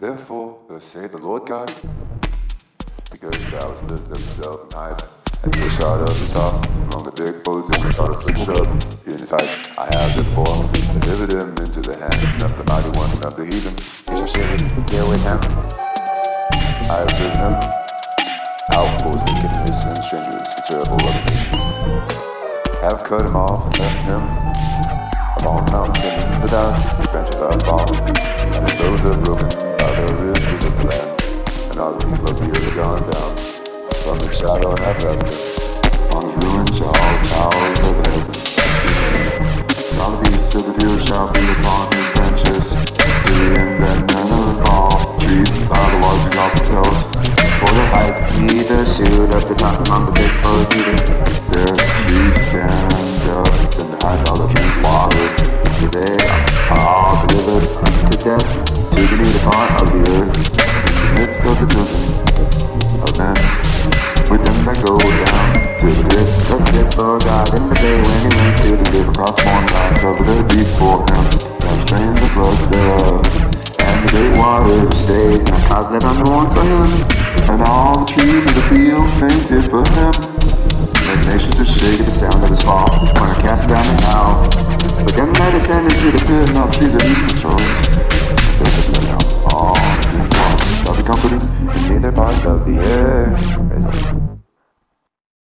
Therefore, thus say the Lord God, because thou hast lifted up himself in height, and he shot up his top among the big boats, and the stars lifted up in his height. I have therefore delivered him into the hand of the mighty one of the heathen. He shall sit there with him. I have driven him out for his wickedness and strangers, the terrible of the nations. Have cut him off and left him upon the mountains and in the dust. His branches are fallen, And the people the are gone down from the shadow and left. On ruins all the powers of the. And all the beasts of the field shall be upon his branches. To the end that none of all trees by the waters exalt themselves. For the height he the shield of the top among the big birds eating. Their trees stand up and hide all the trees watered. For are all delivered unto death to the needy part of the In the of the children of men. With them that go down to the. Thus saith Lord God in the day when he went to the deep across morn line. Cover the deep for him. Thou strained the floods thereof. And the great waters stayed. And the clouds on the warm for him. And all the trees of the field fainted for him. Made nations to shake at the sound of his fall. When I cast down and now. But them that ascended to the pit, and all the trees controls. They said, let down all of the Lord.